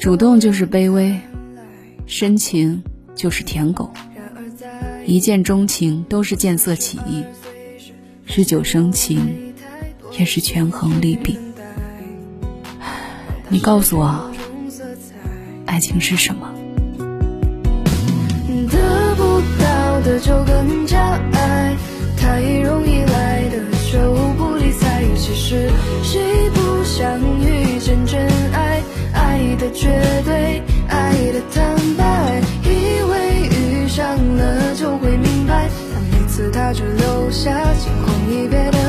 主动就是卑微，深情就是舔狗，一见钟情都是见色起意，日久生情也是权衡利弊。你告诉我，爱情是什么？得不到的就更加爱，太容易来的就不理睬。其实谁不想？绝对爱的坦白，以为遇上了就会明白，但每次他只留下惊鸿一瞥的。